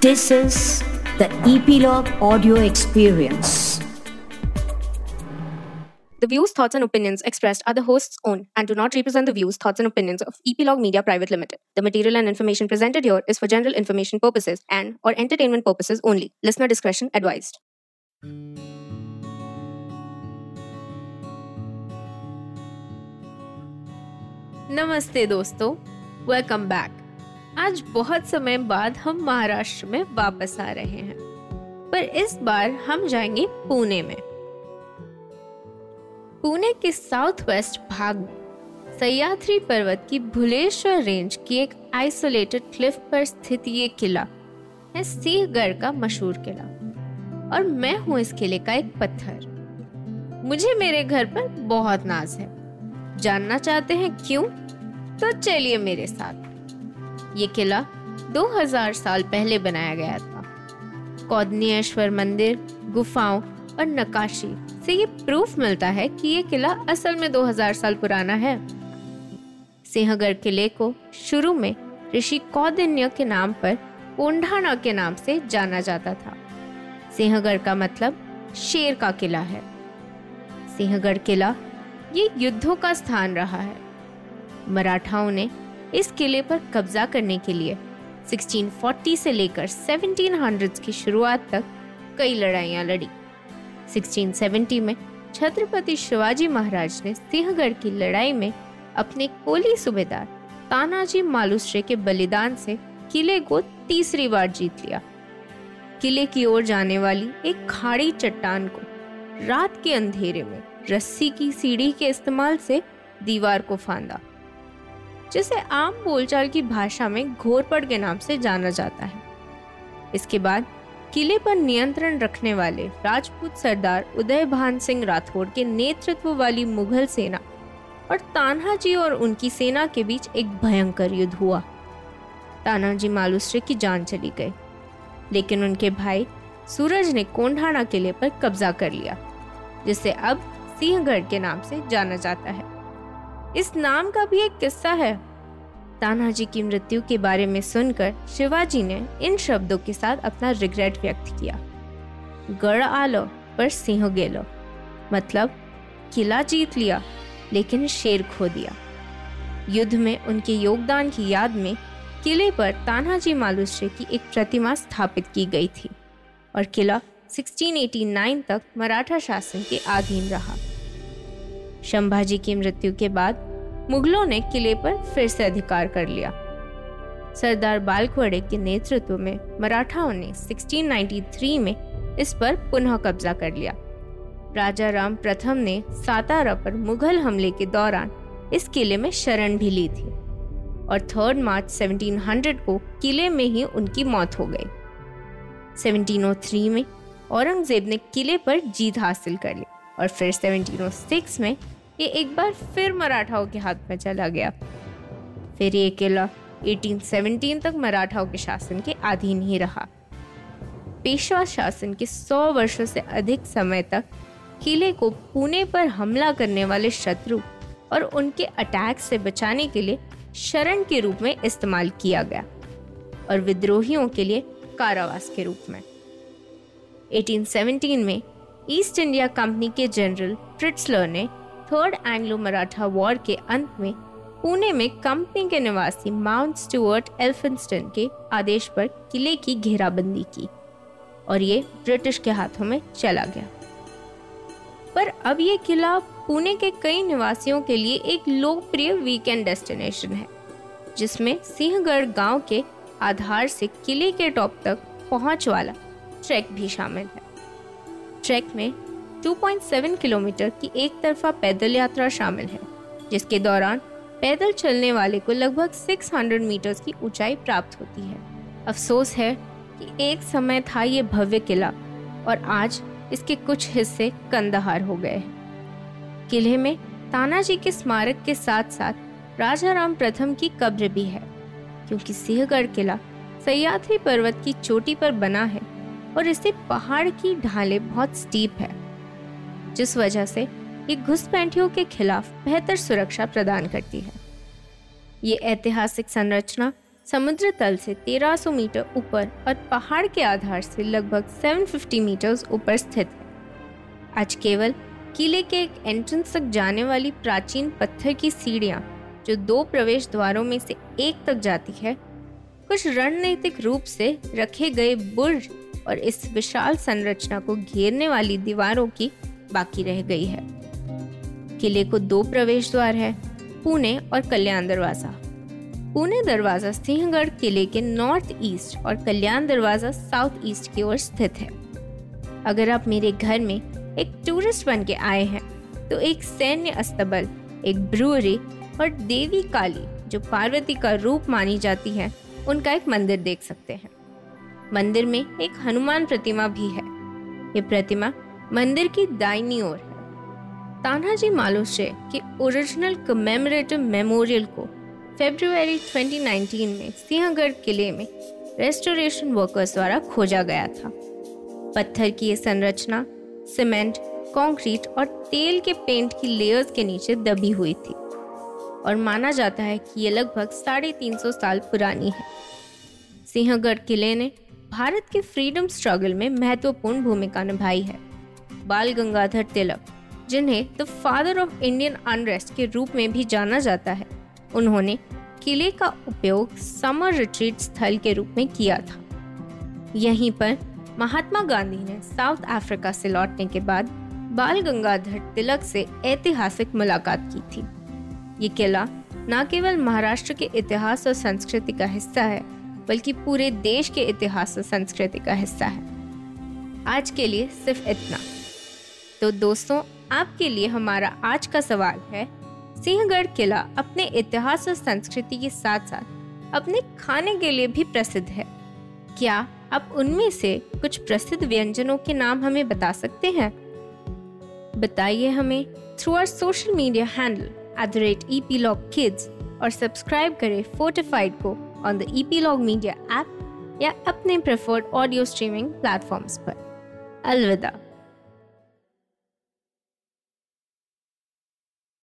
This is the Epilogue Audio Experience. The views, thoughts, and opinions expressed are the host's own and do not represent the views, thoughts, and opinions of Epilogue Media Private Limited. The material and information presented here is for general information purposes and or entertainment purposes only. Listener discretion advised. Namaste, dosto. Welcome back. आज बहुत समय बाद हम महाराष्ट्र में वापस आ रहे हैं। पर इस बार हम जाएँगे पुणे में। पुणे के साउथ वेस्ट भाग में सह्याद्री पर्वत की भुलेश्वर रेंज की एक आइसोलेटेड क्लिफ पर स्थित ये किला है सिंहगढ़ का मशहूर किला। और मैं हूँ इस किले का एक पत्थर। मुझे मेरे घर पर बहुत नाज है। जानना चाहते हैं क्यों? तो चलिए मेरे साथ। ये किला 2000 साल पहले बनाया गया था। कौदनीश्वर मंदिर, गुफाओं और नकाशी से ये प्रूफ मिलता है कि ये किला असल में 2000 साल पुराना है। सिंहगढ़ किले को शुरू में ऋषि कौदिन्य के नाम पर कोंढाना के नाम से जाना जाता था। सिंहगढ़ का मतलब शेर का किला है। सिंहगढ़ किला ये युद्धों का स्थान रहा है। मराठाओं ने इस किले पर कब्जा करने के लिए। 1640 से लेकर 1700 की शुरुआत तक कई लड़ाइयाँ लड़ी। 1670 में छत्रपति शिवाजी महाराज ने सिंहगढ़ की लड़ाई में अपने कोली सूबेदार तानाजी मालुसरे के बलिदान से किले को तीसरी बार जीत लिया। किले की ओर जाने वाली एक खाड़ी चट्टान को रात के अंधेरे में रस्सी की सीढ़ी के इस्तेमाल से दीवार को फांदा। जिसे आम बोलचाल की भाषा में घोरपड़ के नाम से जाना जाता है। इसके बाद किले पर नियंत्रण रखने वाले राजपूत सरदार उदय भान सिंह राठौड़ के नेतृत्व वाली मुगल सेना और तान्हाजी और उनकी सेना के बीच एक भयंकर युद्ध हुआ। तानाजी मालुसरे की जान चली गई लेकिन उनके भाई सूरज ने कोंढाना किले पर कब्जा कर लिया, जिसे अब सिंहगढ़ के नाम से जाना जाता है। इस नाम का भी एक किस्सा है तानाजी की मृत्यु के बारे में सुनकर शिवाजी ने इन शब्दों के साथ अपना रिग्रेट व्यक्त किया। गढ़ आलो, पर सिंह गेलो। मतलब किला जीत लिया, लेकिन शेर खो दिया। युद्ध में उनके योगदान की याद में किले पर तानाजी मालुश्रे की एक प्रतिमा स्थापित की गई थी और किला 1689 तक मराठा शासन के अधीन रहा। शंभाजी की मृत्यु के बाद मुगलों ने किले पर फिर से अधिकार कर लिया। सरदार बालकवड़े के नेतृत्व में मराठाओं ने 1693 में इस पर पुनः कब्जा कर लिया। राजा राम प्रथम ने सातारा पर मुगल हमले के दौरान इस किले में शरण भी ली थी और थर्ड मार्च 1700 को किले में ही उनकी मौत हो गई। 1703 में औरंगज़ेब ने किले पर जीत हासिल कर ली और फिर 1706 में ये एक बार फिर मराठाओं के हाथ में चला गया। फिर ये किला 1817 तक मराठाओं के शासन के अधीन ही रहा। पेशवा शासन के 100 वर्षों से अधिक समय तक किले को पुणे पर हमला करने वाले शत्रु और उनके अटैक से बचाने के लिए शरण के रूप में इस्तेमाल किया गया और विद्रोहियों के लिए कारावास के रूप में। 1817 में ईस्ट इंडिया कंपनी के जनरल ने थर्ड एंग्लो मराठा वॉर के अंत में, पुणे में कंपनी के निवासी माउंट स्टुअर्ट एल्फिंस्टन के आदेश पर किले की घेराबंदी की और ये ब्रिटिश के हाथों में चला गया। पर अब ये किला पुणे के कई निवासियों के लिए एक लोकप्रिय वीकेंड डेस्टिनेशन है, जिसमें सिंहगढ़ गाँव के आधार से किले के टॉप तक पहुँच वाला ट्रैक भी शामिल है। ट्रैक में 2.7 किलोमीटर की एक तरफा पैदल यात्रा शामिल है, जिसके दौरान पैदल चलने वाले को लगभग 600 मीटर्स की ऊंचाई प्राप्त होती है। अफसोस है कि एक समय था ये भव्य किला और आज इसके कुछ हिस्से कंदहार हो गए किले में तानाजी के स्मारक के साथ साथ राजा राम प्रथम की कब्र भी है, क्योंकि सिंहगढ़ किला सह्याद्री पर्वत की चोटी पर बना है और इसे पहाड़ की ढाले बहुत स्टीप है। जिस वजह से ये घुसपैठियों के खिलाफ बेहतर सुरक्षा प्रदान करती है। ये ऐतिहासिक संरचना समुद्र तल से 1300 मीटर ऊपर और पहाड़ के आधार से लगभग 750 मीटर ऊपर स्थित है। आज केवल किले के एक एंट्रेंस तक जाने वाली प्राचीन पत्थर की सीढ़ियाँ, जो दो प्रवेश द्वारों में से एक तक जाती है, कुछ रणनीतिक रूप से रखे गए बुर्ज और इस विशाल संरचना को घेरने वाली दीवारों की बाकी रह गई है। किले को दो प्रवेश द्वार है, पुणे और कल्याण दरवाज़ा। पुणे दरवाज़ा सिंहगढ़ किले के नॉर्थ ईस्ट और कल्याण दरवाज़ा साउथ ईस्ट की ओर स्थित है। अगर आप मेरे घर में एक टूरिस्ट बन के आए हैं तो एक सैन्य अस्तबल, एक ब्रूअरी और देवी काली, जो पार्वती का रूप मानी जाती है, उनका एक मंदिर देख सकते हैं। मंदिर में एक हनुमान प्रतिमा भी है। ये प्रतिमा मंदिर की दाहिनी ओर। है तानाजी मालुश्रे के ओरिजिनल कमेमोरेटिव मेमोरियल को फरवरी 2019 में सिंहगढ़ किले में रेस्टोरेशन वर्कर्स द्वारा खोजा गया था। पत्थर की यह संरचना सीमेंट कंक्रीट और तेल के पेंट की लेयर्स के नीचे दबी हुई थी और माना जाता है कि ये लगभग साढ़े तीन सौ साल पुरानी है। सिंहगढ़ किले ने भारत के फ्रीडम स्ट्रगल में महत्वपूर्ण भूमिका निभाई है। बाल गंगाधर तिलक, जिन्हें the father of Indian unrest के रूप में भी जाना जाता है। उन्होंने किले का उपयोग समर रिट्रीट स्थल के रूप में किया था। यहीं पर महात्मा गांधी ने साउथ अफ्रीका से लौटने के बाद बाल गंगाधर तिलक से ऐतिहासिक मुलाकात की थी। ये किला न केवल महाराष्ट्र के इतिहास और संस्कृति का हिस्सा है, बल्कि पूरे देश के इतिहास और संस्कृति का हिस्सा है। आज के लिए सिर्फ़ इतना। तो दोस्तों, आपके लिए हमारा आज का सवाल है, सिंहगढ़ किला अपने इतिहास और संस्कृति के साथ साथ अपने खाने के लिए भी प्रसिद्ध है। क्या आप उनमें से कुछ प्रसिद्ध व्यंजनों के नाम हमें बता सकते हैं? बताइए हमें through our social media handle at the rate E P log kids और सब्सक्राइब करें फोर्टिफाइड को on the E P log media app या अपने प्रेफर्ड ऑडियो स्ट्रीमिंग प्लेटफॉर्म्स पर। अलविदा।